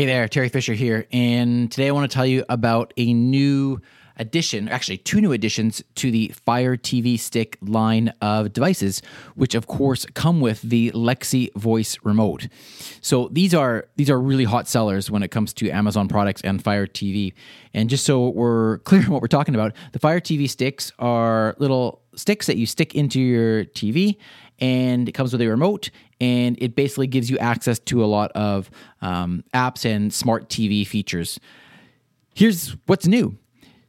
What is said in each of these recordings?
Hey there, Terry Fisher here. And today I want to tell you about a new addition, actually, two new additions to the Fire TV Stick line of devices, which of course come with the Alexa Voice remote. So these are these are really hot sellers when it comes to Amazon products and Fire TV. And just so we're clear on what we're talking about, the Fire TV sticks are little sticks that you stick into your TV and it comes with a remote and it basically gives you access to a lot of um, apps and smart TV features. Here's what's new.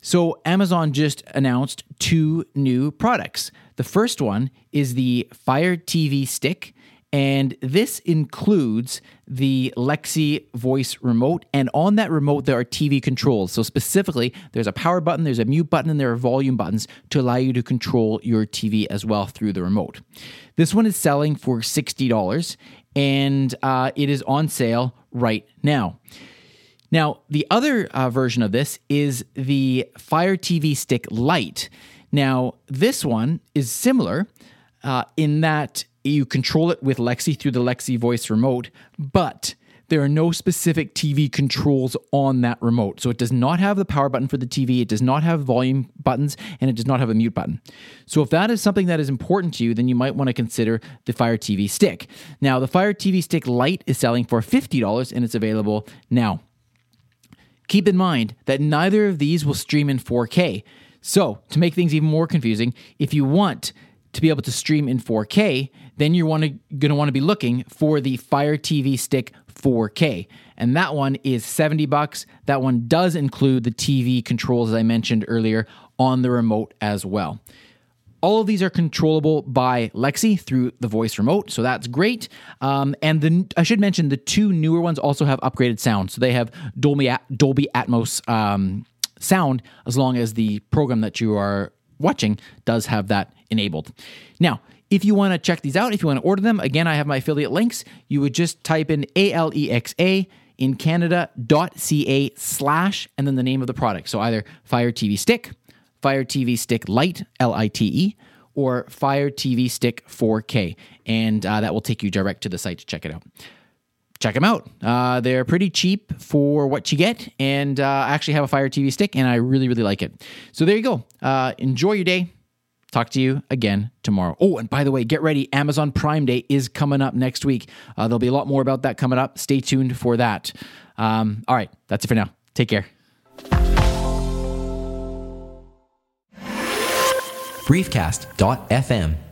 So, Amazon just announced two new products. The first one is the Fire TV Stick, and this includes the Alexa voice remote. And on that remote, there are TV controls. So, specifically, there's a power button, there's a mute button, and there are volume buttons to allow you to control your TV as well through the remote. This one is selling for $60, and uh, it is on sale right now. Now, the other uh, version of this is the Fire TV Stick Lite. Now, this one is similar uh, in that you control it with Alexa through the Alexa voice remote, but there are no specific TV controls on that remote. So it does not have the power button for the TV, it does not have volume buttons, and it does not have a mute button. So if that is something that is important to you, then you might want to consider the Fire TV Stick. Now, the Fire TV Stick Lite is selling for $50 and it's available now. Keep in mind that neither of these will stream in 4K. So, to make things even more confusing, if you want to be able to stream in 4K, then you're to want to be looking for the Fire TV Stick 4K. And that one is 70 bucks. That one does include the TV controls as I mentioned earlier on the remote as well. All of these are controllable by Alexa through the voice remote, so that's great. Um, and I should mention the two newer ones also have upgraded sound, so they have Dolby Dolby Atmos um, sound as long as the program that you are watching does have that enabled. Now, if you want to check these out, if you want to order them, again, I have my affiliate links. You would just type in ALEXA in Canada.ca slash and then the name of the product. So either Fire TV Stick, Fire TV Stick Lite, L I T E, or Fire TV Stick 4K. And uh, that will take you direct to the site to check it out. Check them out. Uh, they're pretty cheap for what you get. And uh, I actually have a Fire TV Stick and I really, really like it. So there you go. Uh, enjoy your day. Talk to you again tomorrow. Oh, and by the way, get ready. Amazon Prime Day is coming up next week. Uh, there'll be a lot more about that coming up. Stay tuned for that. Um, all right, that's it for now. Take care. briefcast.fm